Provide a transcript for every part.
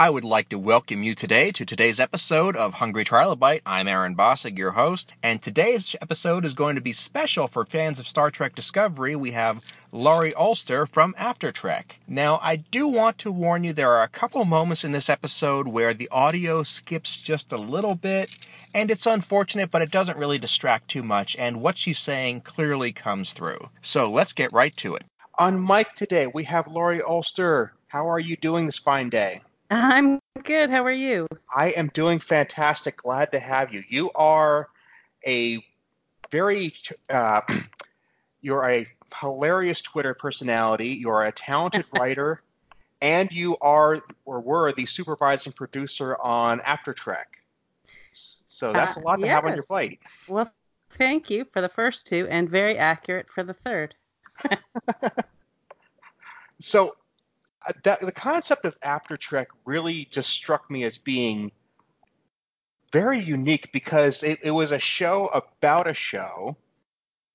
I would like to welcome you today to today's episode of Hungry Trilobite. I'm Aaron Bossig, your host, and today's episode is going to be special for fans of Star Trek Discovery. We have Laurie Ulster from After Trek. Now, I do want to warn you there are a couple moments in this episode where the audio skips just a little bit, and it's unfortunate, but it doesn't really distract too much, and what she's saying clearly comes through. So let's get right to it. On mic today, we have Laurie Ulster. How are you doing this fine day? I'm good. How are you? I am doing fantastic. Glad to have you. You are a very, uh, you're a hilarious Twitter personality. You're a talented writer, and you are or were the supervising producer on After Trek. So that's a lot to uh, have on your plate. Well, thank you for the first two, and very accurate for the third. So uh, that, the concept of After Trek really just struck me as being very unique because it, it was a show about a show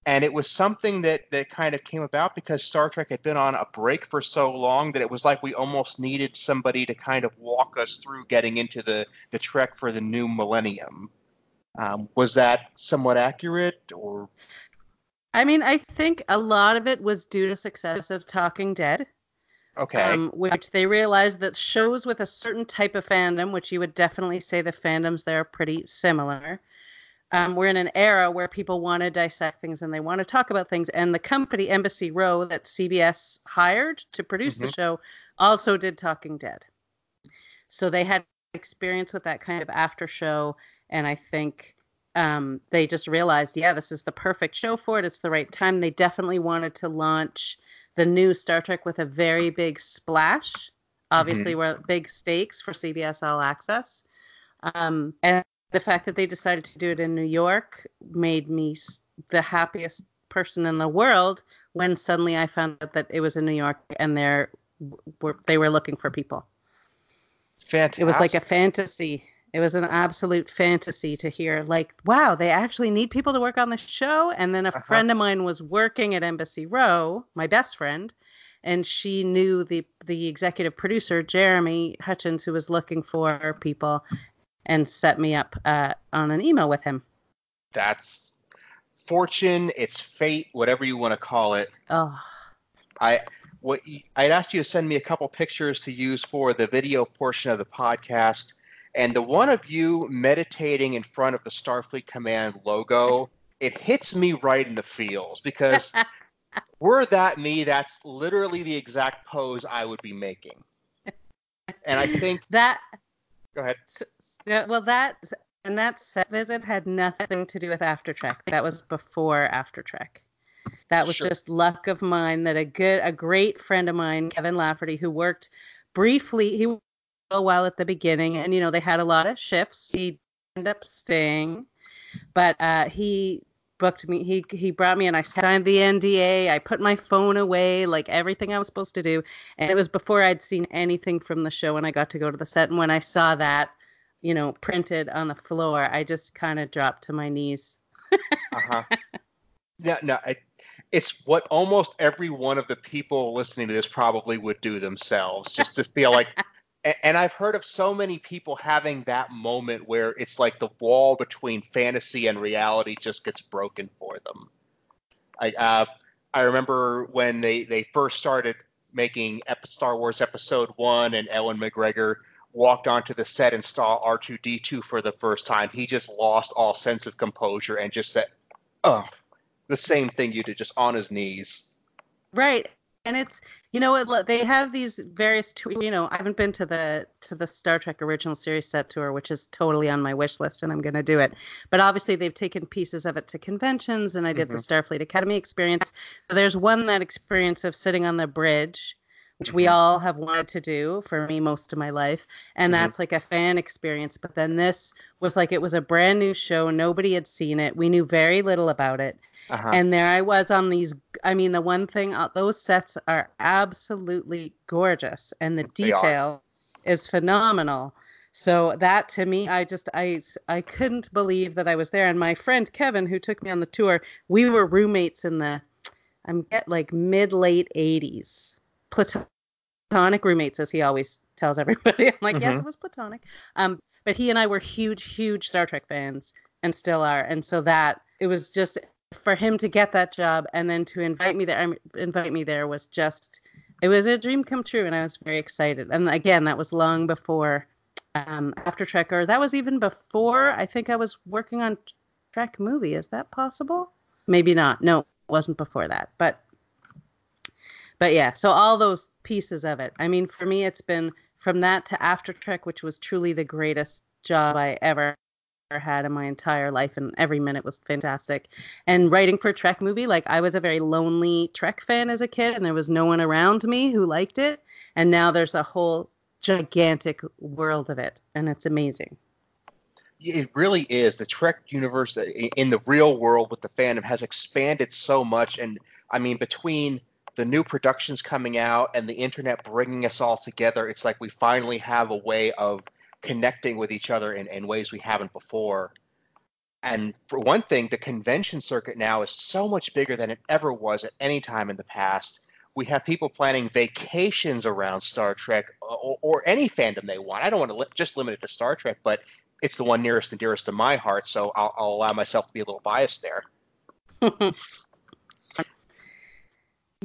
and it was something that that kind of came about because Star Trek had been on a break for so long that it was like we almost needed somebody to kind of walk us through getting into the the Trek for the new millennium. Um, was that somewhat accurate, or I mean, I think a lot of it was due to success of Talking Dead. Okay? Um, which they realized that shows with a certain type of fandom, which you would definitely say the fandoms there are pretty similar. Um, we're in an era where people want to dissect things and they want to talk about things. And the company Embassy Row that CBS hired to produce the Mhm. show also did Talking Dead. So they had experience with that kind of after show. And I think um, they just realized, yeah, this is the perfect show for it. It's the right time. They definitely wanted to launch the new Star Trek with a very big splash. Obviously, were big stakes for CBS All Access. Um, and the fact that they decided to do it in New York made me the happiest person in the world when suddenly I found out that it was in New York and they're were they were looking for people. Fantastic. It was like a fantasy. It was an absolute fantasy to hear like, wow, they actually need people to work on the show. And then a Uh-huh. friend of mine was working at Embassy Row, my best friend, and she knew the the executive producer Jeremy Hutchins, who was looking for people, and set me up uh, on an email with him. that's fortune. It's fate, whatever you want to call it. Oh, I what I'd asked you to send me a couple pictures to use for the video portion of the podcast, and the one of you meditating in front of the Starfleet Command logo, it hits me right in the feels because were that me, that's literally the exact pose I would be making. And I think, that go ahead. S- s- Yeah, well, that and that set visit had nothing to do with After Trek. That was before After Trek. That was Sure. just luck of mine that a good, a great friend of mine, Kevin Lafferty, who worked briefly, he a while at the beginning, and you know they had a lot of shifts. He ended up staying, but uh, he booked me. He he brought me, and I signed the NDA. I put my phone away, like everything I was supposed to do, and it was before I'd seen anything from the show, and I got to go to the set. And when I saw that, you know, printed on the floor, I just kind of dropped to my knees. Uh-huh. Yeah, no, it, it's what almost every one of the people listening to this probably would do themselves, just to feel like. And I've heard of so many people having that moment where it's like the wall between fantasy and reality just gets broken for them. I uh, I remember when they they first started making Star Wars Episode One, and Ewan McGregor walked onto the set and saw R two D two for the first time. He just lost all sense of composure and just said, "Oh." the same thing you did, just on his knees. Right. And it's you know what? They have these various you know I haven't been to the to the Star Trek original series set tour which is totally on my wish list and I'm going to do it. But obviously they've taken pieces of it to conventions and I did the mm-hmm. Starfleet Academy experience. So there's one that experience of sitting on the bridge which we Mhm. all have wanted to do for me most of my life and Mhm. that's like a fan experience but then this was like it was a brand new show nobody had seen it we knew very little about it Uh-huh. and there I was on these. I mean, the one thing, uh, those sets are absolutely gorgeous, and the detail is phenomenal. So that to me, I just I I couldn't believe that I was there. And my friend Kevin, who took me on the tour, we were roommates in the I'm get like mid late 80s, platonic roommates, as he always tells everybody. I'm like, yes, Mhm. it was platonic. Um, but he and I were huge, huge Star Trek fans, and still are. And so that it was just for him to get that job and then to invite me there. um, Invite me there was just it was a dream come true, and I was very excited. And again, that was long before um, After Trek, or that was even before I think I was working on Trek movie. Is that possible? Maybe not. No, it wasn't before that. But but yeah, so all those pieces of it. I mean, for me, it's been from that to After Trek, which was truly the greatest job I ever had in my entire life, and every minute was fantastic. And writing for a Trek movie, like I was a very lonely Trek fan as a kid, and there was no one around me who liked it. And now there's a whole gigantic world of it, and it's amazing. it really is the trek universe uh, in the real world with the fandom has expanded so much and i mean between the new productions coming out and the internet bringing us all together it's like we finally have a way of connecting with each other in, in ways we haven't before and for one thing the convention circuit now is so much bigger than it ever was at any time in the past we have people planning vacations around Star Trek uh, or, or any fandom they want. I don't want to li- just limit it to Star Trek, but it's the one nearest and dearest to my heart, so I'll, I'll allow myself to be a little biased there.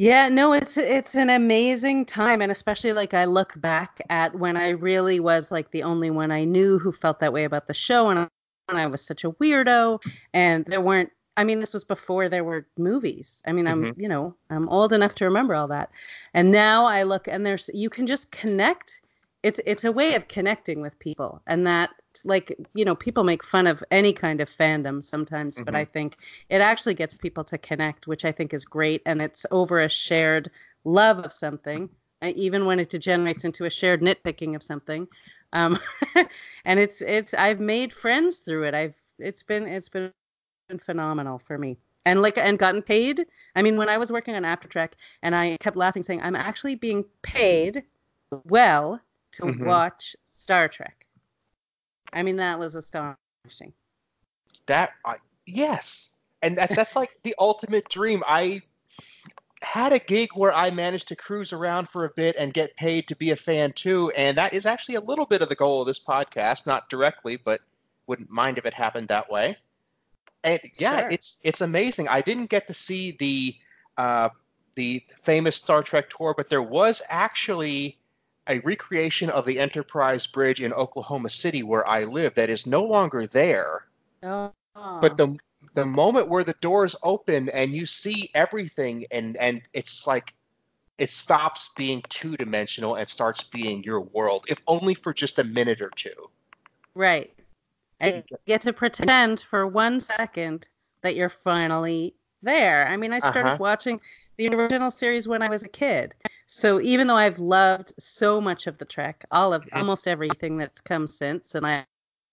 Yeah, no, it's it's an amazing time, and especially like I look back at when I really was like the only one I knew who felt that way about the show, and I, and I was such a weirdo, and there weren't. I mean, this was before there were movies. I mean, I'm mm-hmm. you know I'm old enough to remember all that, and now I look and there's you can just connect. It's it's a way of connecting with people, and that like you know people make fun of any kind of fandom sometimes, but Mhm. I think it actually gets people to connect, which I think is great. And it's over a shared love of something, uh, even when it degenerates into a shared nitpicking of something. Um, and it's it's I've made friends through it. I've it's been it's been phenomenal for me. And like and gotten paid. I mean, when I was working on After Trek, and I kept laughing, saying, "I'm actually being paid well to Mhm. watch Star Trek." I mean, that was astonishing. That I yes, and that, that's like the ultimate dream. I had a gig where I managed to cruise around for a bit and get paid to be a fan too, and that is actually a little bit of the goal of this podcast, not directly, but wouldn't mind if it happened that way. And yeah, Sure. it's it's amazing. I didn't get to see the uh, the famous Star Trek tour, but there was actually a recreation of the Enterprise Bridge in Oklahoma City, where I live, that is no longer there. Oh, But the the moment where the doors open and you see everything, and and it's like it stops being two dimensional and starts being your world, if only for just a minute or two. Right. And you get to pretend for one second that you're finally there. I mean, I started Uh-huh. watching the original series when I was a kid. So even though I've loved so much of the Trek, all of Mhm. almost everything that's come since, and I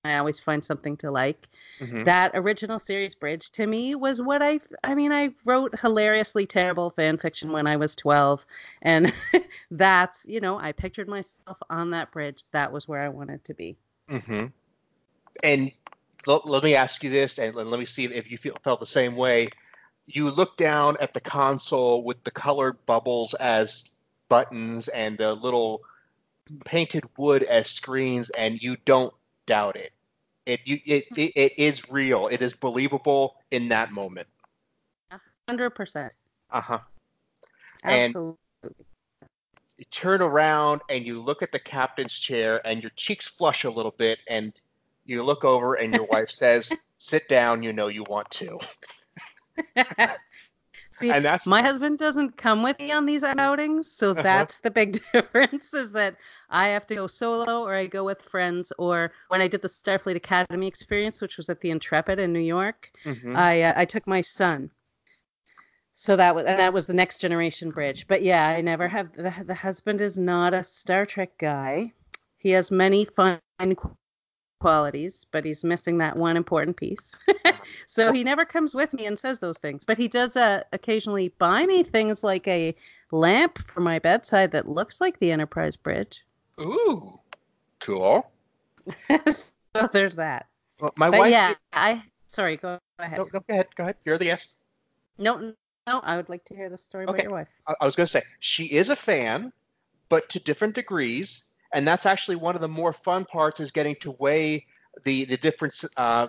I always find something to like. Mhm. That original series bridge to me was what I I mean, I wrote hilariously terrible fan fiction when I was 12 and that's, you know, I pictured myself on that bridge. That was where I wanted to be. hmm And l- let me ask you this, and let let me see if you feel felt the same way. You look down at the console with the colored bubbles as buttons and the little painted wood as screens, and you don't doubt it. It you it, it, it is real. It is believable in that moment. Hundred percent. Uh huh. And- Absolutely. You turn around and you look at the captain's chair, and your cheeks flush a little bit, and you look over, and your wife says, "Sit down. You know you want to." See, and that's my husband doesn't come with me on these outings, so Uh-huh. that's the big difference. Is that I have to go solo, or I go with friends, or when I did the Starfleet Academy experience, which was at the Intrepid in New York, Mhm. I uh, I took my son. So that was and that was the next generation bridge. But yeah, I never have the, the husband is not a Star Trek guy. He has many fun qualities, but he's missing that one important piece. so he never comes with me and says those things. But he does uh, occasionally buy me things like a lamp for my bedside that looks like the Enterprise bridge. Ooh, cool. so there's that. Well, my But wife. yeah, I sorry, go ahead. No, no, go ahead. Go ahead. You're the guest. No, no, I would like to hear the story about your wife. I, I was going to say she is a fan, but to different degrees. And that's actually one of the more fun parts is getting to weigh the the different uh,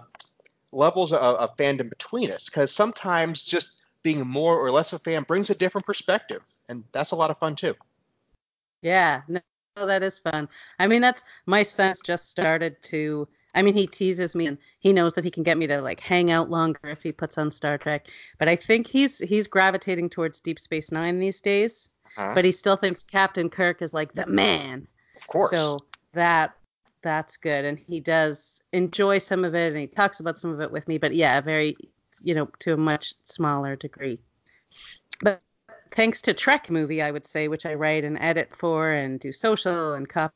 levels of, of fandom between us because sometimes just being more or less a fan brings a different perspective and that's a lot of fun too yeah no that is fun i mean that's my son's just started to I mean, he teases me and he knows that he can get me to like hang out longer if he puts on Star Trek. But I think he's he's gravitating towards Deep Space Nine these days. Uh-huh. But he still thinks Captain Kirk is like the man. Of course. So that that's good and he does enjoy some of it and he talks about some of it with me but yeah very you know to a much smaller degree but thanks to trek movie i would say which i write and edit for and do social and copy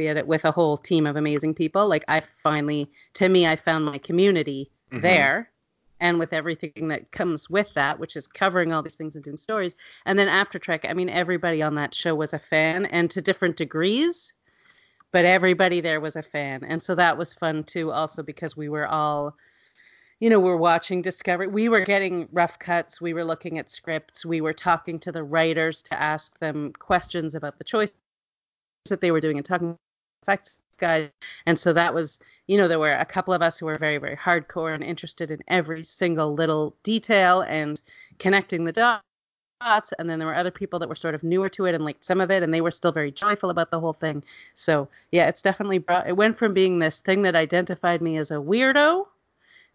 edit with a whole team of amazing people like i finally to me i found my community mm-hmm. there and with everything that comes with that which is covering all these things and doing stories. And then after trek i mean everybody on that show was a fan and to different degrees but everybody there was a fan. And so that was fun too also because we were all you know we're watching discovery. We were getting rough cuts. We were looking at scripts. We were talking to the writers to ask them questions about the choice that they were doing and talking effects guys. And so that was you know there were a couple of us who were very very hardcore and interested in every single little detail and connecting the dots. And then there were other people that were sort of newer to it and liked some of it and they were still very joyful about the whole thing. So yeah it's definitely brought it went from being this thing that identified me as a weirdo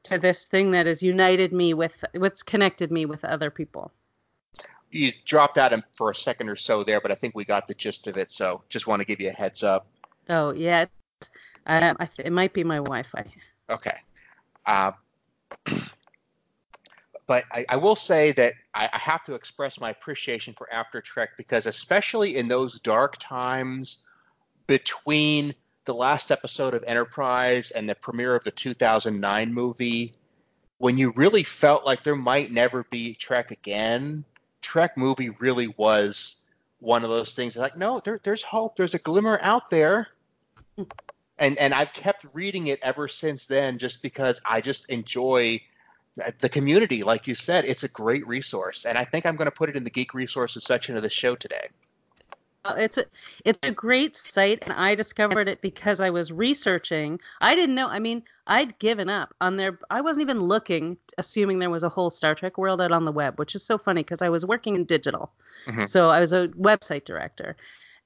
to this thing that has united me with what's connected me with other people. You dropped out for a second or so there but i think we got the gist of it. So just want to give you a heads up oh yeah um, I, it might be my wi-fi okay uh, but I, I, will say that I, I, have to express my appreciation for After Trek because, especially in those dark times between the last episode of Enterprise and the premiere of the 2009 movie, when you really felt like there might never be Trek again, Trek movie really was one of those things. Like, no, there, there's hope. There's a glimmer out there. And and I've kept reading it ever since then, just because I just enjoy the community, like you said, it's a great resource, and I think I'm going to put it in the geek resources section of the show today. It's a it's a great site, and I discovered it because I was researching. I didn't know. I mean, I'd given up on there. I wasn't even looking, assuming there was a whole Star Trek world out on the web, which is so funny because I was working in digital, mm-hmm. so I was a website director,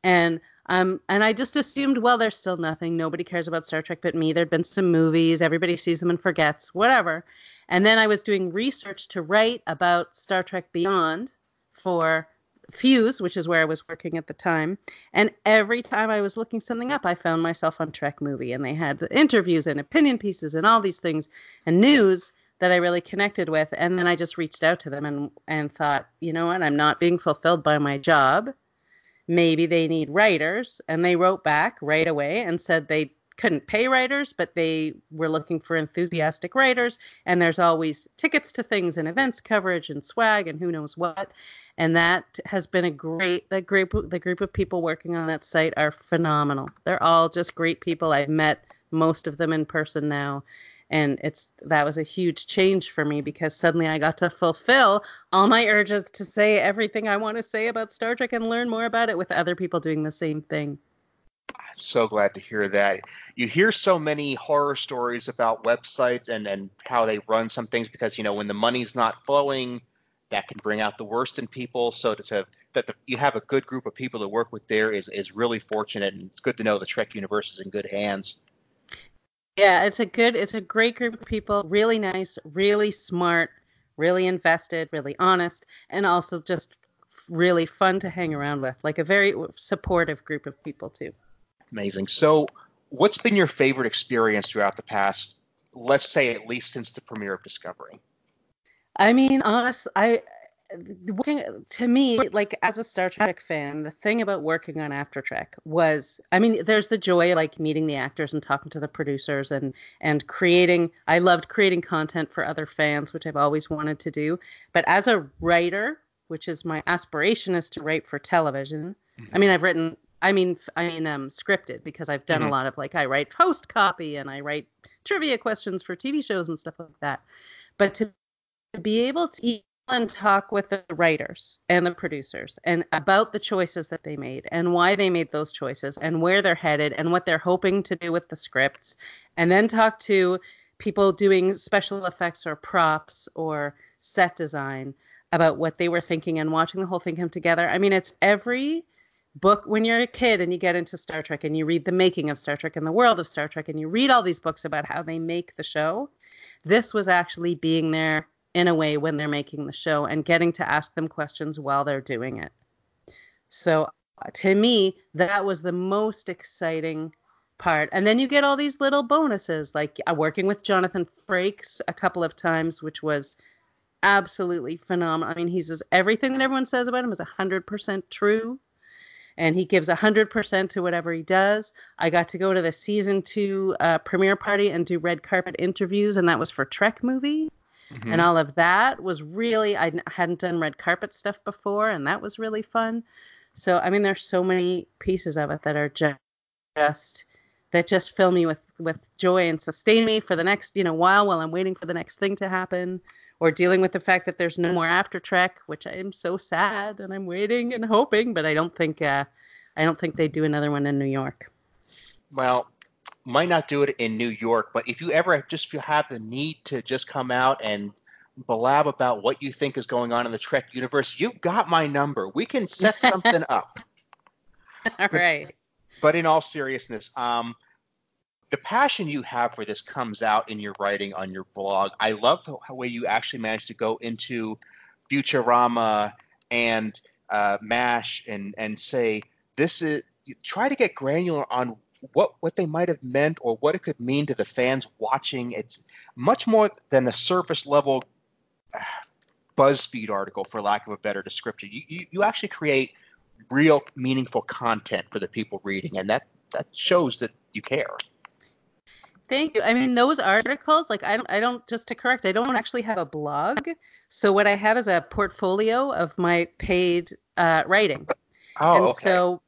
and um, and I just assumed, well, there's still nothing. Nobody cares about Star Trek but me. There'd been some movies. Everybody sees them and forgets, whatever. And then I was doing research to write about Star Trek Beyond for Fuse, which is where I was working at the time. And every time I was looking something up, I found myself on Trek Movie. And they had interviews and opinion pieces and all these things and news that I really connected with. And then I just reached out to them and, and thought, you know what, I'm not being fulfilled by my job. Maybe they need writers. And they wrote back right away and said they couldn't pay writers, but they were looking for enthusiastic writers. And there's always tickets to things and events coverage and swag and who knows what. And that has been a great the group the group of people working on that site are phenomenal. They're all just great people. I've met most of them in person now. And it's that was a huge change for me because suddenly I got to fulfill all my urges to say everything I want to say about Star Trek and learn more about it with other people doing the same thing. I'm so glad to hear that. You hear so many horror stories about websites and, and how they run some things because, you know, when the money's not flowing, that can bring out the worst in people. So to, to that the, you have a good group of people to work with there is, is really fortunate. And it's good to know the Trek universe is in good hands. Yeah, it's a good, it's a great group of people. Really nice, really smart, really invested, really honest, and also just really fun to hang around with. Like a very supportive group of people, too. Amazing. So, what's been your favorite experience throughout the past, let's say at least since the premiere of Discovery? I mean, honestly, I working to me like as a Star Trek fan, the thing about working on After Trek was, I mean, there's the joy like meeting the actors and talking to the producers and and creating. I loved creating content for other fans, which I've always wanted to do. But as a writer, which is my aspiration, is to write for television. Mm-hmm. I mean, I've written I mean, I mean, um, scripted because I've done mm-hmm. a lot of like I write post copy and I write trivia questions for TV shows and stuff like that. But to be able to and talk with the writers and the producers and about the choices that they made and why they made those choices and where they're headed and what they're hoping to do with the scripts and then talk to people doing special effects or props or set design about what they were thinking and watching the whole thing come together. I mean, it's every book when you're a kid and you get into Star Trek and you read the making of Star Trek and the world of Star Trek and you read all these books about how they make the show. This was actually being there in a way when they're making the show and getting to ask them questions while they're doing it. So to me, that was the most exciting part. And then you get all these little bonuses, like uh, working with Jonathan Frakes a couple of times, which was absolutely phenomenal. I mean, he says everything that everyone says about him is 100% true. And he gives 100% to whatever he does. I got to go to the season two uh, premiere party and do red carpet interviews, and that was for Trek movie. Mm-hmm. And all of that was really, I hadn't done red carpet stuff before, and that was really fun. So, I mean, there's so many pieces of it that are just, just that just fill me with with joy and sustain me for the next you know while while I'm waiting for the next thing to happen or dealing with the fact that there's no more after trek which I am so sad and I'm waiting and hoping but I don't think uh, I don't think they do another one in New York. Well, might not do it in New York, but if you ever just you have the need to just come out and blab about what you think is going on in the Trek universe, you've got my number. We can set something up. All right. But, but in all seriousness, um, the passion you have for this comes out in your writing on your blog. I love the way you actually managed to go into Futurama and uh, MASH and and say this is try to get granular on what what they might have meant or what it could mean to the fans watching. It's much more than a surface level uh, BuzzFeed article, for lack of a better description. You, you you actually create real meaningful content for the people reading, and that that shows that you care. Thank you. I mean, those articles, like I don't, I don't. Just to correct, I don't actually have a blog. So what I have is a portfolio of my paid uh, writing. Oh, and okay. So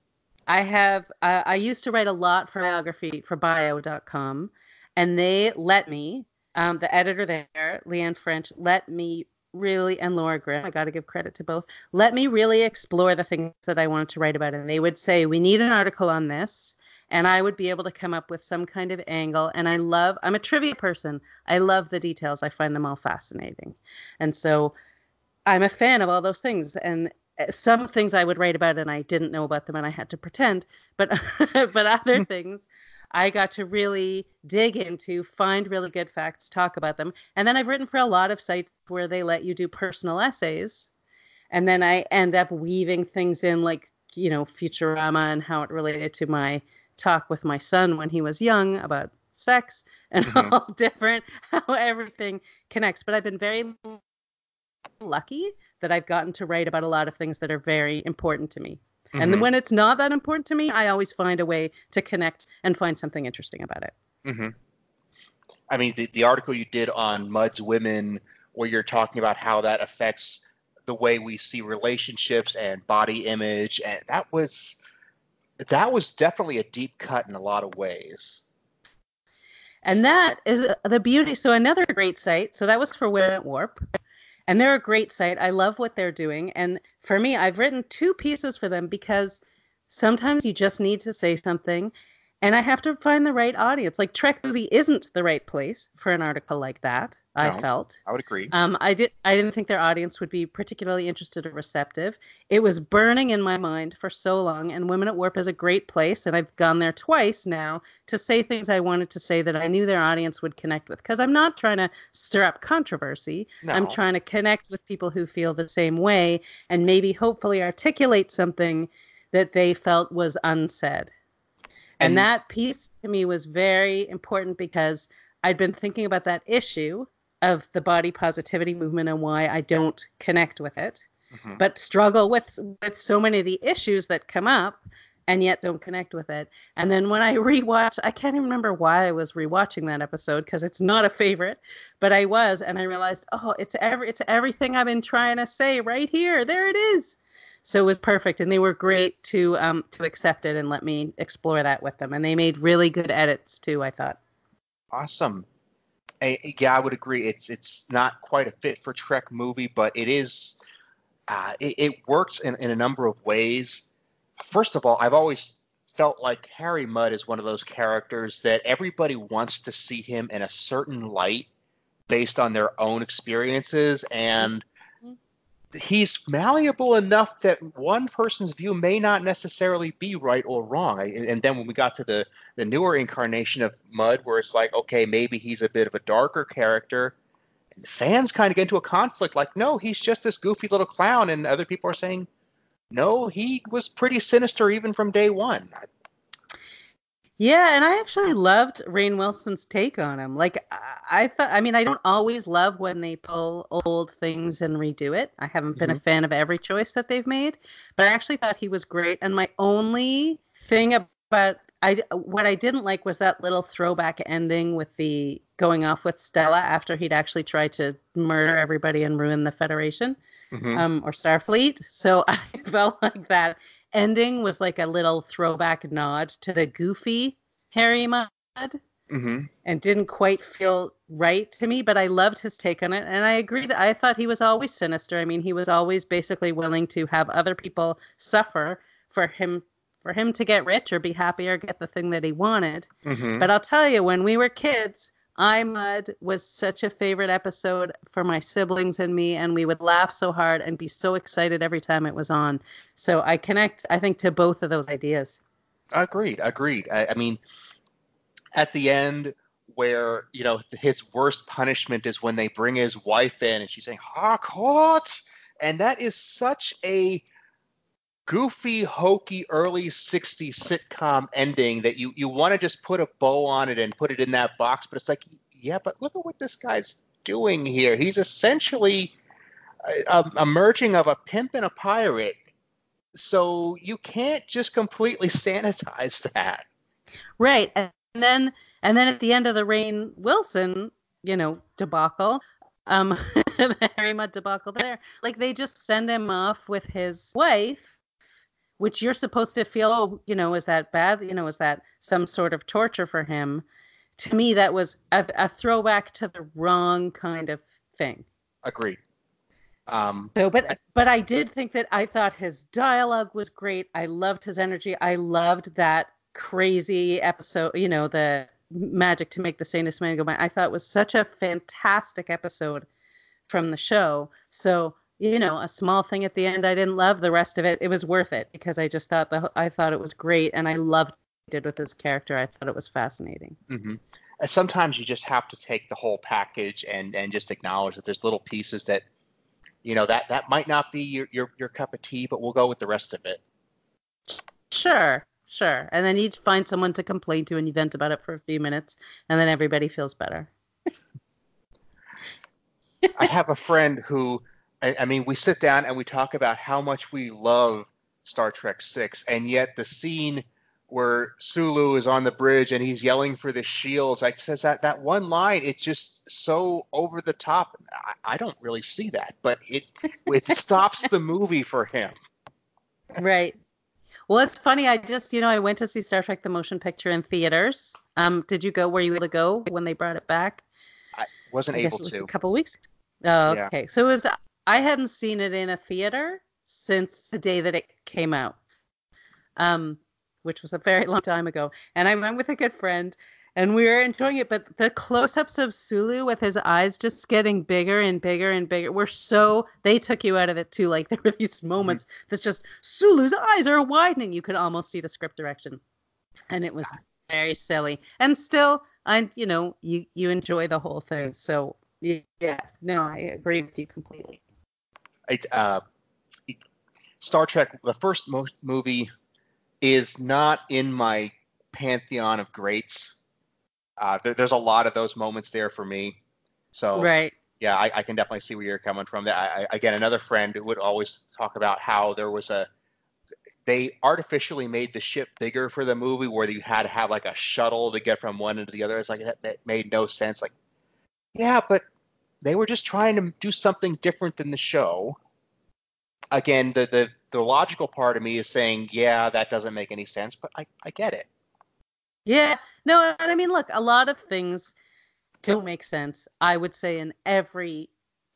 I have. Uh, I used to write a lot for biography for Bio.com, and they let me. Um, the editor there, Leanne French, let me really and Laura Grimm, I got to give credit to both. Let me really explore the things that I wanted to write about, and they would say, "We need an article on this." and I would be able to come up with some kind of angle. And I love, I'm a trivia person. I love the details. I find them all fascinating. And so I'm a fan of all those things. And some things I would write about and I didn't know about them and I had to pretend. But but other things I got to really dig into, find really good facts, talk about them. And then I've written for a lot of sites where they let you do personal essays. And then I end up weaving things in like, you know, Futurama and how it related to my talk with my son when he was young about sex and mm-hmm. all different how everything connects but i've been very lucky that i've gotten to write about a lot of things that are very important to me mm-hmm. and when it's not that important to me i always find a way to connect and find something interesting about it mm-hmm. i mean the, the article you did on Mudd's women where you're talking about how that affects the way we see relationships and body image and that was that was definitely a deep cut in a lot of ways. And that is the beauty. So another great site. So that was for Women at Warp. And they're a great site. I love what they're doing. And for me, I've written two pieces for them because sometimes you just need to say something and I have to find the right audience. Like Trek movie isn't the right place for an article like that. No, I felt. I would agree. Um, I did. I didn't think their audience would be particularly interested or receptive. It was burning in my mind for so long, and Women at Warp is a great place, and I've gone there twice now to say things I wanted to say that I knew their audience would connect with. Because I'm not trying to stir up controversy. No. I'm trying to connect with people who feel the same way, and maybe hopefully articulate something that they felt was unsaid. And, and that piece to me was very important because I'd been thinking about that issue of the body positivity movement and why I don't connect with it, mm-hmm. but struggle with with so many of the issues that come up and yet don't connect with it. And then when I rewatched, I can't even remember why I was rewatching that episode because it's not a favorite, but I was, and I realized, oh, it's every it's everything I've been trying to say right here. There it is so it was perfect and they were great to um to accept it and let me explore that with them and they made really good edits too i thought awesome I, yeah, I would agree. It's it's not quite a fit for Trek movie, but it is. Uh, it, it works in, in a number of ways. First of all, I've always felt like Harry Mudd is one of those characters that everybody wants to see him in a certain light based on their own experiences and he's malleable enough that one person's view may not necessarily be right or wrong. And then when we got to the the newer incarnation of Mudd, where it's like, okay, maybe he's a bit of a darker character, and the fans kind of get into a conflict. Like, no, he's just this goofy little clown, and other people are saying, no, he was pretty sinister even from day one. Yeah, and I actually loved Rainn Wilson's take on him. Like I thought I mean I don't always love when they pull old things and redo it. I haven't been mm-hmm. a fan of every choice that they've made, but I actually thought he was great and my only thing about I what I didn't like was that little throwback ending with the going off with Stella after he'd actually tried to murder everybody and ruin the Federation mm-hmm. um, or Starfleet. So I felt like that ending was like a little throwback nod to the goofy Harry Mudd. Mm-hmm. And didn't quite feel right to me, but I loved his take on it. And I agree that I thought he was always sinister. I mean, he was always basically willing to have other people suffer for him for him to get rich or be happy or get the thing that he wanted. Mm-hmm. But I'll tell you, when we were kids, I Mudd was such a favorite episode for my siblings and me, and we would laugh so hard and be so excited every time it was on. So I connect, I think, to both of those ideas. Agreed. Agreed. I, I mean, at the end, where you know his worst punishment is when they bring his wife in, and she's saying "Harcourt," and that is such a goofy, hokey, early 60s sitcom ending that you, you want to just put a bow on it and put it in that box. But it's like, yeah, but look at what this guy's doing here. He's essentially a, a, a merging of a pimp and a pirate. So you can't just completely sanitize that. Right. And then and then at the end of the Rainn Wilson, you know, debacle, um Harry Mudd debacle there, like they just send him off with his wife which you're supposed to feel, oh, you know, is that bad? You know, is that some sort of torture for him? To me, that was a, a throwback to the wrong kind of thing. Agreed. Um, so, but but I did think that I thought his dialogue was great. I loved his energy. I loved that crazy episode. You know, the magic to make the sanest man go by. I thought it was such a fantastic episode from the show. So you know a small thing at the end i didn't love the rest of it. It was worth it because i just thought the i thought it was great and i loved what he did with this character. I thought it was fascinating. Mm-hmm. and sometimes you just have to take the whole package and and just acknowledge that there's little pieces that you know that that might not be your your, your cup of tea but we'll go with the rest of it. Sure sure. And then you find someone to complain to and you vent about it for a few minutes and then everybody feels better. I have a friend who I, I mean, we sit down and we talk about how much we love Star Trek Six, and yet the scene where Sulu is on the bridge and he's yelling for the shields, like says that that one line, it's just so over the top. I, I don't really see that, but it it stops the movie for him. Right. Well, it's funny. I just, you know, I went to see Star Trek: The Motion Picture in theaters. Um, did you go? Were you were able to go when they brought it back? I wasn't I able was to. A couple weeks. Oh, okay. Yeah. So it was I hadn't seen it in a theater since the day that it came out, um, which was a very long time ago. And I went with a good friend, and we were enjoying it. But the close-ups of Sulu with his eyes just getting bigger and bigger and bigger were so they took you out of it too. Like there were these mm-hmm. moments mm-hmm. that's just Sulu's eyes are widening. You could almost see the script direction, and it was very silly. And still, I you know you you enjoy the whole thing. So yeah, no, I agree with you completely it, uh, Star Trek, the first mo- movie, is not in my pantheon of greats. Uh, there, there's a lot of those moments there for me. So right. Yeah, I, I can definitely see where you're coming from. That I, I, again, another friend would always talk about how there was a they artificially made the ship bigger for the movie, where you had to have like a shuttle to get from one end to the other. It's like that, that made no sense. Like, yeah, but they were just trying to do something different than the show. Again, the the the logical part of me is saying, yeah, that doesn't make any sense, but I, I get it. Yeah. No, and I mean, look, a lot of things don't make sense. I would say in every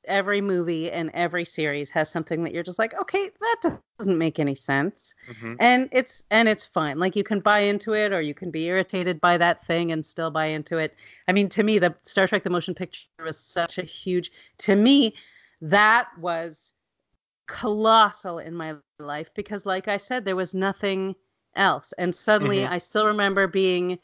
every movie and every series has something that you're just like, okay, that doesn't make any sense. Mm-hmm. And it's and it's fine. Like you can buy into it or you can be irritated by that thing and still buy into it. I mean, to me, the Star Trek the motion picture was such a huge to me, that was colossal in my life because like I said, there was nothing else. And suddenly mm-hmm. I still remember being,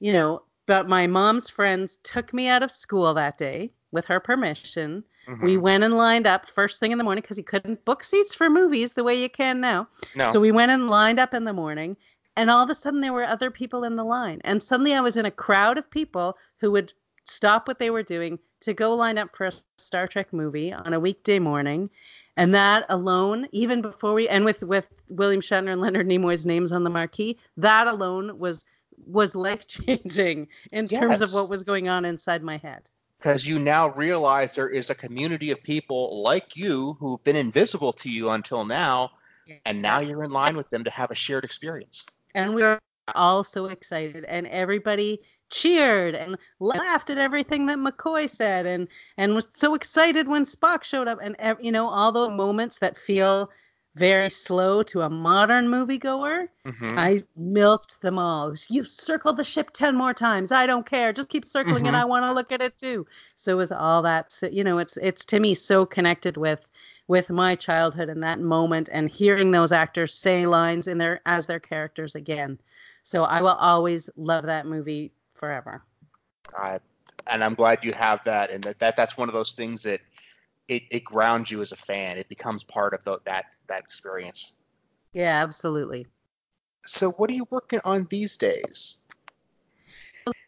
you know, but my mom's friends took me out of school that day with her permission Mm-hmm. We went and lined up first thing in the morning because he couldn't book seats for movies the way you can now. No. So we went and lined up in the morning, and all of a sudden there were other people in the line. And suddenly I was in a crowd of people who would stop what they were doing to go line up for a Star Trek movie on a weekday morning. And that alone, even before we and with with William Shatner and Leonard Nimoy's names on the marquee, that alone was was life changing in yes. terms of what was going on inside my head because you now realize there is a community of people like you who've been invisible to you until now, and now you're in line with them to have a shared experience. And we were all so excited, and everybody cheered and laughed at everything that McCoy said, and and was so excited when Spock showed up, and you know all those moments that feel very slow to a modern moviegoer. Mm-hmm. I milked them all. You circled the ship 10 more times. I don't care. Just keep circling mm-hmm. it. I want to look at it too. So it was all that you know, it's it's to me so connected with with my childhood and that moment and hearing those actors say lines in their as their characters again. So I will always love that movie forever. I and I'm glad you have that and that, that that's one of those things that it, it grounds you as a fan. It becomes part of the, that that experience. Yeah, absolutely. So, what are you working on these days?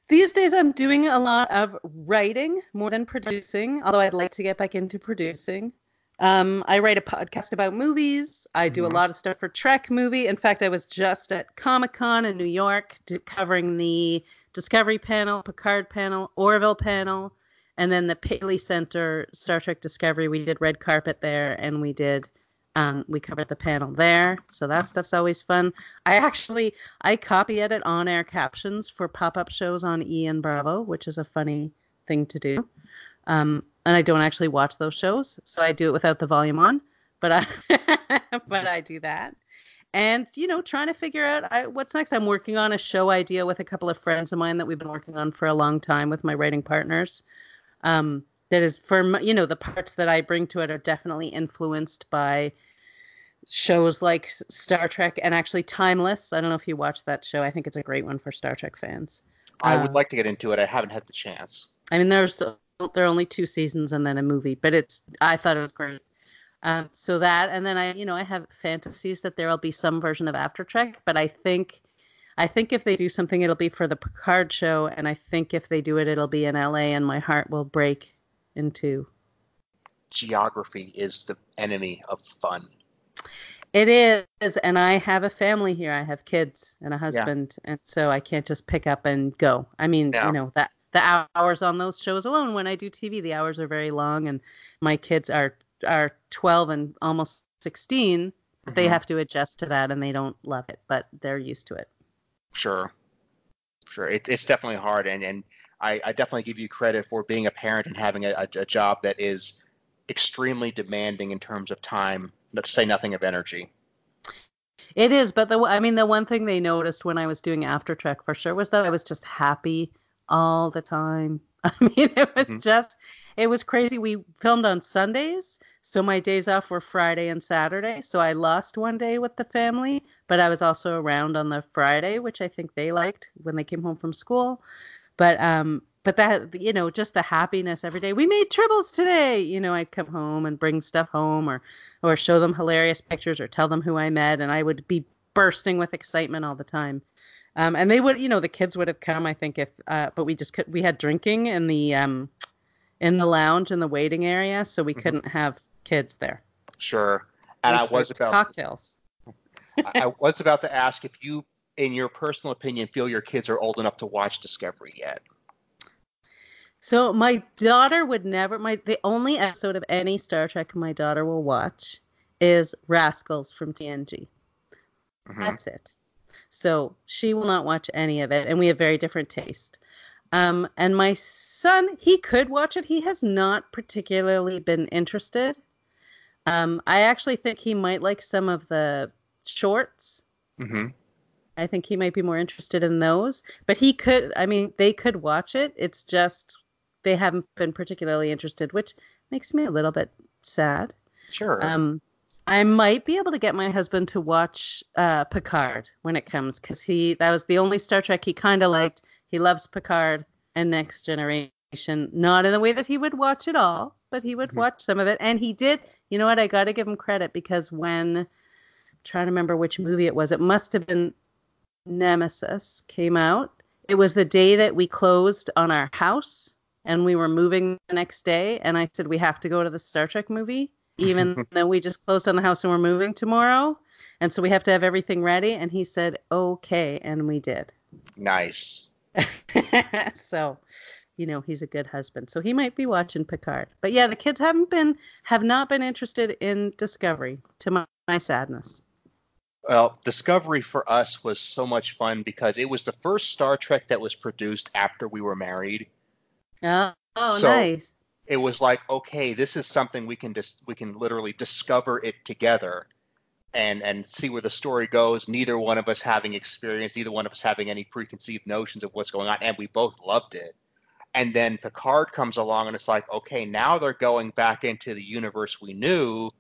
These days, I'm doing a lot of writing more than producing, although I'd like to get back into producing. Um, I write a podcast about movies. I do mm-hmm. a lot of stuff for Trek movie. In fact, I was just at Comic Con in New York covering the Discovery panel, Picard panel, Orville panel, and then the Paley Center Star Trek Discovery, we did red carpet there, and we did um, we covered the panel there. So that stuff's always fun. I actually I copy edit on air captions for pop up shows on E and Bravo, which is a funny thing to do. Um, and I don't actually watch those shows, so I do it without the volume on. But I but I do that. And you know, trying to figure out I, what's next. I'm working on a show idea with a couple of friends of mine that we've been working on for a long time with my writing partners um, that is for you know the parts that I bring to it are definitely influenced by shows like Star Trek and actually Timeless. I don't know if you watch that show. I think it's a great one for Star Trek fans. I would um, like to get into it. I haven't had the chance. I mean, there's there are only two seasons and then a movie, but it's I thought it was great. Um, so that and then I you know I have fantasies that there will be some version of After Trek, but I think I think if they do something, it'll be for the Picard show, and I think if they do it, it'll be in LA, and my heart will break in two. Geography is the enemy of fun. It is, and I have a family here. I have kids and a husband, yeah. and so I can't just pick up and go. I mean, no. you know that the hours on those shows alone. When I do TV, the hours are very long, and my kids are are twelve and almost 16 mm-hmm. They have to adjust to that, and they don't love it, but they're used to it. Sure, sure. It, it's definitely hard, and and I, I, definitely give you credit for being a parent and having a, a, job that is extremely demanding in terms of time. Let's say nothing of energy. It is, but the I mean, the one thing they noticed when I was doing After Trek for sure was that I was just happy all the time. I mean, it was mm-hmm. just it was crazy. We filmed on Sundays, so my days off were Friday and Saturday. So I lost one day with the family, but I was also around on the Friday, which I think they liked when they came home from school. But um but that you know just the happiness every day we made tribbles today you know i'd come home and bring stuff home or or show them hilarious pictures or tell them who i met and i would be bursting with excitement all the time um, and they would you know the kids would have come i think if uh, but we just could we had drinking in the um, in the lounge in the waiting area, so we mm-hmm. couldn't have kids there. Sure. And I was about cocktails. I was about to ask if you, in your personal opinion, feel your kids are old enough to watch Discovery yet. So my daughter would never. My the only episode of any Star Trek my daughter will watch is Rascals from TNG. Mm-hmm. That's it. So she will not watch any of it, and we have very different taste. Um, and my son, he could watch it. He has not particularly been interested. Um, I actually think he might like some of the shorts. hmm I think he might be more interested in those. But he could, I mean, they could watch it. It's just they haven't been particularly interested, which makes me a little bit sad. Sure. Um, I might be able to get my husband to watch uh, Picard when it comes because he that was the only Star Trek he kind of liked. He loves Picard and Next Generation, not in the way that he would watch it all, but he would Mhm. watch some of it. And he did. You know what? I got to give him credit because when I'm trying to remember which movie it was, it must have been Nemesis came out. It was the day that we closed on our house and we were moving the next day. And I said, We have to go to the Star Trek movie, even though we just closed on the house and we're moving tomorrow. And so we have to have everything ready. And he said, Okay. And we did. nice. so, you know, he's a good husband. So he might be watching Picard. But yeah, the kids haven't been, have not been interested in Discovery to my, my sadness. Well, Discovery for us was so much fun because it was the first Star Trek that was produced after we were married. Oh, oh So- nice. It was like, okay, this is something we can just we can literally discover it together and and see where the story goes. Neither one of us having experience, neither one of us having any preconceived notions of what's going on, and we both loved it. And then Picard comes along and it's like, okay, now they're going back into the universe we knew,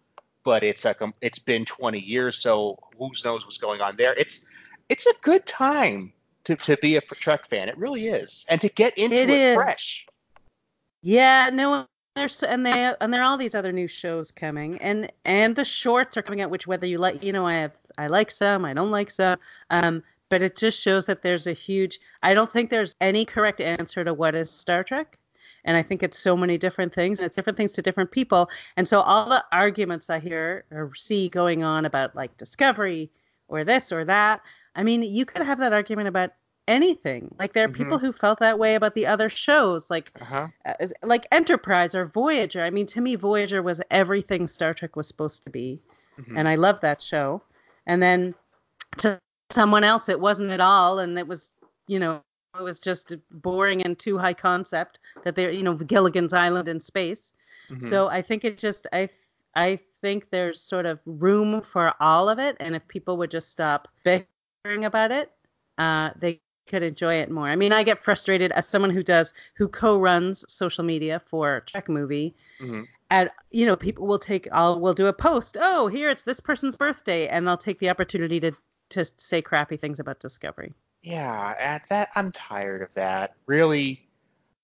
but it's like um, it's been 20 years, so who knows what's going on there. It's it's a good time to, to be a Trek fan. It really is. And to get into It it, fresh. Yeah, no, there's and they and there are all these other new shows coming, and and the shorts are coming out. Which whether you like, you know, I have I like some, I don't like some, um, but it just shows that there's a huge. I don't think there's any correct answer to what is Star Trek, and I think it's so many different things, and it's different things to different people, and so all the arguments I hear or see going on about like Discovery or this or that. I mean, you could have that argument about anything. Like there are Mhm. people who felt that way about the other shows, like Uh-huh. uh, like Enterprise or Voyager. I mean, to me, Voyager was everything Star Trek was supposed to be, Mhm. and I love that show. And then to someone else, it wasn't at all, and it was, you know, it was just boring and too high concept that they're, you know, Gilligan's Island in space. Mhm. So I think it just, I, I think there's sort of room for all of it, and if people would just stop bickering about it, uh, they could enjoy it more. I mean, I get frustrated as someone who does who co-runs social media for Trek Movie. Mhm. And you know, people will take I'll will do a post. Oh, here it's this person's birthday, and they'll take the opportunity to to say crappy things about Discovery. Yeah, at that I'm tired of that. Really,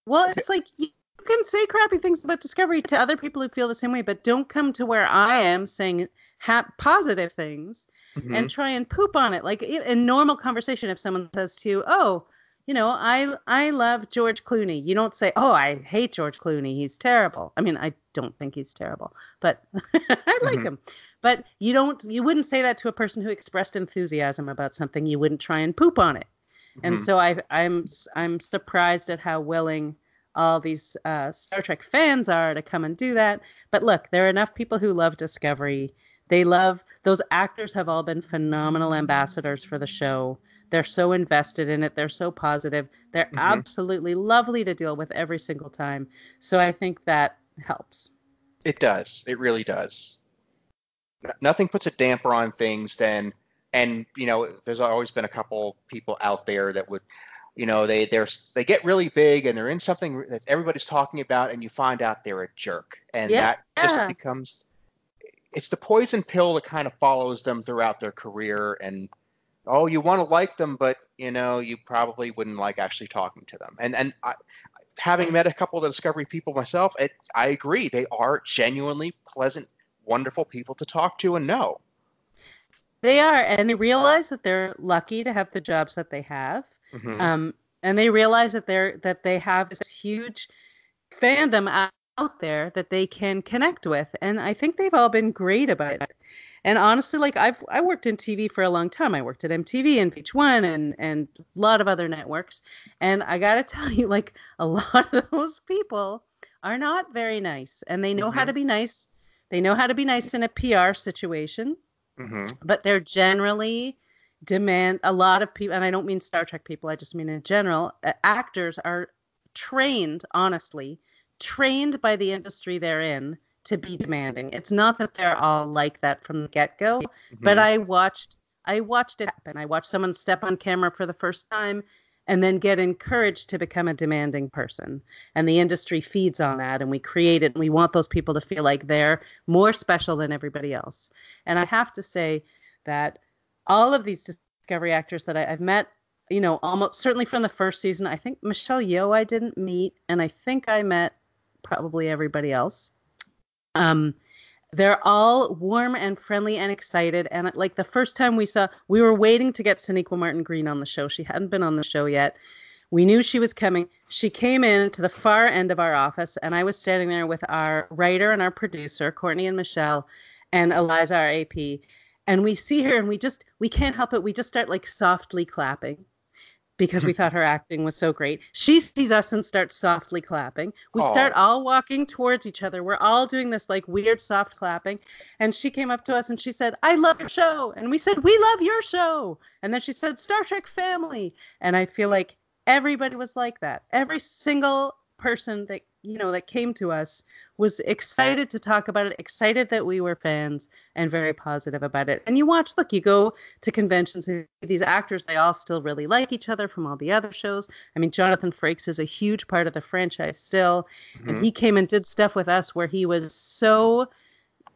Well, it's like you can say crappy things about Discovery to other people who feel the same way, but don't come to where I am saying ha- positive things Mhm. and try and poop on it. Like in normal conversation, if someone says to you, "Oh, you know, I I love George Clooney," you don't say, "Oh, I hate George Clooney. He's terrible." I mean, I don't think he's terrible, but I like Mhm. him. But you don't, you wouldn't say that to a person who expressed enthusiasm about something. You wouldn't try and poop on it. And Mhm. so I, I'm I'm surprised at how willing all these uh, Star Trek fans are to come and do that. But look, there are enough people who love Discovery. They love those actors have all been phenomenal ambassadors for the show. They're so invested in it. They're so positive. They're Mhm. absolutely lovely to deal with every single time. So I think that helps. It does. It really does. Nothing puts a damper on things than, and you know, there's always been a couple people out there that would, you know, they they're they get really big and they're in something that everybody's talking about, and you find out they're a jerk, and Yeah. that just becomes, it's the poison pill that kind of follows them throughout their career, and oh, you want to like them, but you know, you probably wouldn't like actually talking to them, and and I, having met a couple of the Discovery people myself, it, I agree. They are genuinely pleasant, wonderful people to talk to and know. They are, and they realize that they're lucky to have the jobs that they have. Mhm. um, and they realize that they're that they have this huge fandom out, out there that they can connect with and i think they've all been great about it and honestly like i've i worked in tv for a long time i worked at mtv and vh1 and and a lot of other networks and i gotta tell you like a lot of those people are not very nice and they know how Mhm. to be nice they know how to be nice in a pr situation Mhm. but they're generally demand a lot of people and i don't mean star trek people i just mean in general uh, actors are trained, honestly, trained by the industry they're in to be demanding. It's not that they're all like that from the get go, mm-hmm. but I watched I watched it happen. I watched someone step on camera for the first time and then get encouraged to become a demanding person. And the industry feeds on that and we create it and we want those people to feel like they're more special than everybody else. And I have to say that all of these discovery actors that I, have met you know, almost certainly from the first season. I think Michelle Yeoh I didn't meet, and I think I met probably everybody else. Um, they're all warm and friendly and excited. And like the first time we saw, we were waiting to get Sonequa Martin Green on the show. She hadn't been on the show yet. We knew she was coming. She came in to the far end of our office, and I was standing there with our writer and our producer, Courtney and Michelle, and Eliza, our AP. And we see her, and we just we can't help it. We just start like softly clapping because we thought her acting was so great. She sees us and starts softly clapping. We Aww. start all walking towards each other. We're all doing this like weird soft clapping. And she came up to us and she said, I love your show. And we said, We love your show. And then she said, Star Trek family. And I feel like everybody was like that. Every single person that you know that came to us was excited to talk about it excited that we were fans and very positive about it. And you watch look you go to conventions and these actors they all still really like each other from all the other shows. I mean jonathan frakes is a huge part of the franchise still mm-hmm. and he came and did stuff with us where he was so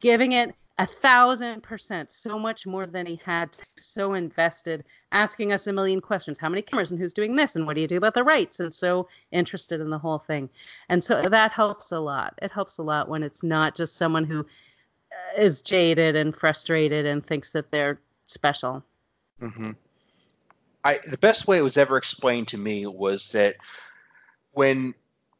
giving it a thousand percent so much more than he had so invested asking us a million questions. How many cameras and who's doing this and what do you do about the rights? And so interested in the whole thing. And so that helps a lot. It helps a lot when it's not just someone who uh, jaded and frustrated and thinks that they're special. Mm-hmm. I, the best way it was ever explained to me was that when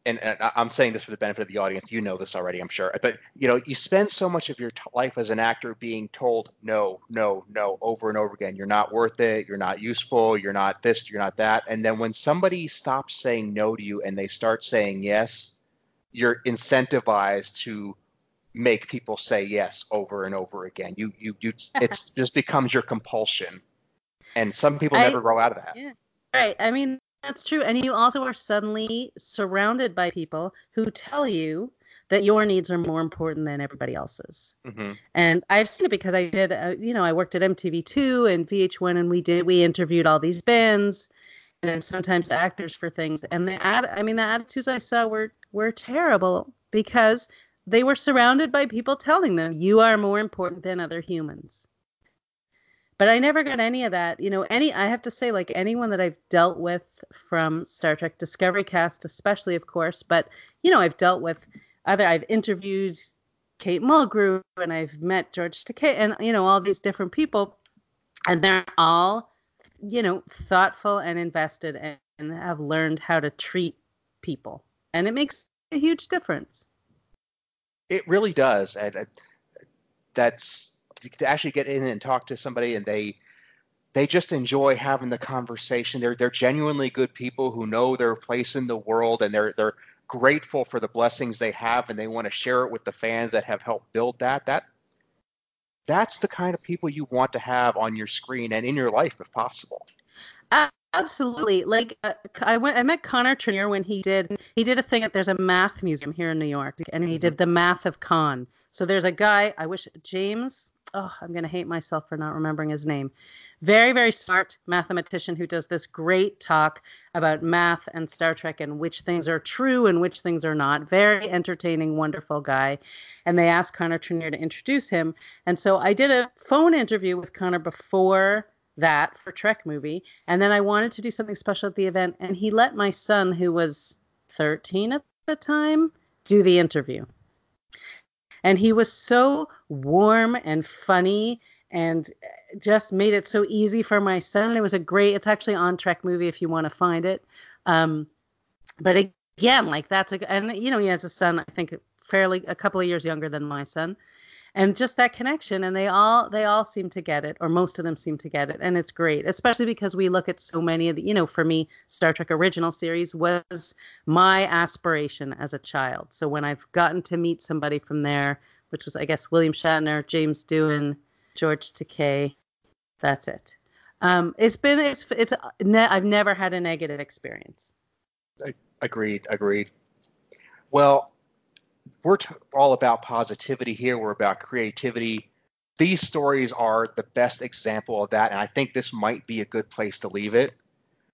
and, and, I'm saying this for the benefit of the audience. You know this already, I'm sure. But you know, you spend so much of your t- life as an actor being told no, no, no, over and over again. You're not worth it. You're not useful. You're not this. You're not that. And then when somebody stops saying no to you and they start saying yes, you're incentivized to make people say yes over and over again. You, you, you. It just becomes your compulsion, and some people I, never grow out of that. Yeah. Right. I mean, that's true. And you also are suddenly surrounded by people who tell you that your needs are more important than everybody else's. Mm-hmm. And I've seen it because I did, uh, you know, I worked at MTV2 and VH1, and we did, we interviewed all these bands and sometimes actors for things. And the ad, I mean, the attitudes I saw were were terrible because they were surrounded by people telling them you are more important than other humans but I never got any of that. You know, any I have to say, like anyone that I've dealt with from Star Trek Discovery Cast, especially, of course, but you know, I've dealt with other. I've interviewed Kate Mulgrew and I've met George Takei and you know all these different people, and they're all you know thoughtful and invested and, and have learned how to treat people, and it makes a huge difference. It really does, and uh, that's to actually get in and talk to somebody and they they just enjoy having the conversation. They're they're genuinely good people who know their place in the world and they're they're grateful for the blessings they have and they want to share it with the fans that have helped build that. That that's the kind of people you want to have on your screen and in your life if possible. Absolutely. Like uh, I went, I met Connor Trinneer when he did he did a thing at there's a math museum here in New York, and he did mm-hmm. the math of con. So there's a guy. I wish James oh, I'm going to hate myself for not remembering his name. Very, very smart mathematician who does this great talk about math and Star Trek and which things are true and which things are not. Very entertaining, wonderful guy. And they asked Connor Trinneer to introduce him. And so I did a phone interview with Connor before that for Trek movie. And then I wanted to do something special at the event. And he let my son, who was 13 at the time, do the interview. And he was so warm and funny and just made it so easy for my son. It was a great, it's actually on Trek movie if you want to find it. Um, but again, like that's a, and you know, he has a son, I think fairly a couple of years younger than my son and just that connection and they all they all seem to get it or most of them seem to get it and it's great especially because we look at so many of the you know for me star trek original series was my aspiration as a child so when i've gotten to meet somebody from there which was i guess william shatner james doohan george takei that's it um, it's been it's it's ne- i've never had a negative experience Agreed. Agreed. Well, we're t- all about positivity here. We're about creativity. These stories are the best example of that, and I think this might be a good place to leave it.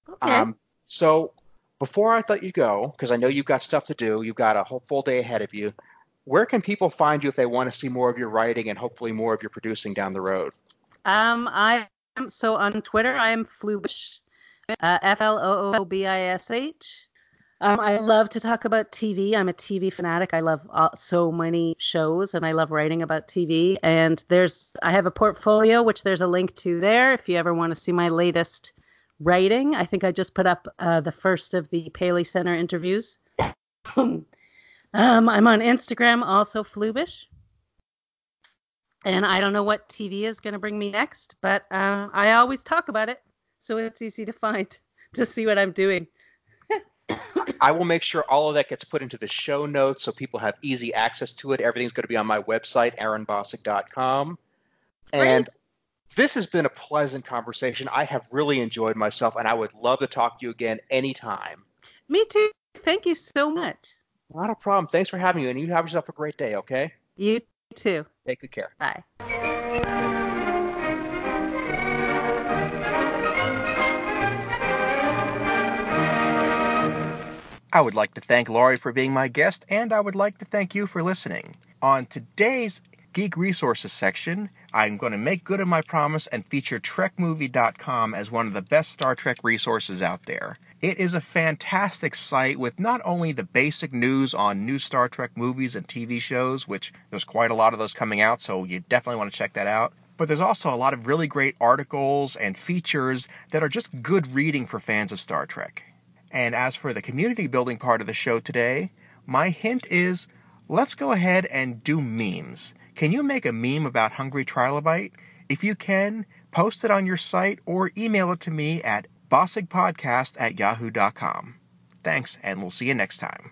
Okay. Um, so, before I let you go, because I know you've got stuff to do, you've got a whole full day ahead of you. Where can people find you if they want to see more of your writing and hopefully more of your producing down the road? Um, I am so on Twitter. I am Floobish, uh, F L O O B I S H. Um, I love to talk about TV. I'm a TV fanatic. I love uh, so many shows, and I love writing about TV. And there's, I have a portfolio, which there's a link to there. If you ever want to see my latest writing, I think I just put up uh, the first of the Paley Center interviews. um, I'm on Instagram, also Floobish. and I don't know what TV is going to bring me next, but uh, I always talk about it, so it's easy to find to see what I'm doing. I will make sure all of that gets put into the show notes so people have easy access to it. Everything's going to be on my website, aaronbossick.com. And Great. this has been a pleasant conversation. I have really enjoyed myself, and I would love to talk to you again anytime. Me too. Thank you so much. Not a problem. Thanks for having me, and you have yourself a great day, okay? You too. Take good care. Bye. I would like to thank Laurie for being my guest, and I would like to thank you for listening. On today's Geek Resources section, I'm going to make good on my promise and feature TrekMovie.com as one of the best Star Trek resources out there. It is a fantastic site with not only the basic news on new Star Trek movies and TV shows, which there's quite a lot of those coming out, so you definitely want to check that out. But there's also a lot of really great articles and features that are just good reading for fans of Star Trek. And as for the community building part of the show today, my hint is let's go ahead and do memes. Can you make a meme about Hungry Trilobite? If you can, post it on your site or email it to me at bossigpodcast at yahoo.com. Thanks, and we'll see you next time.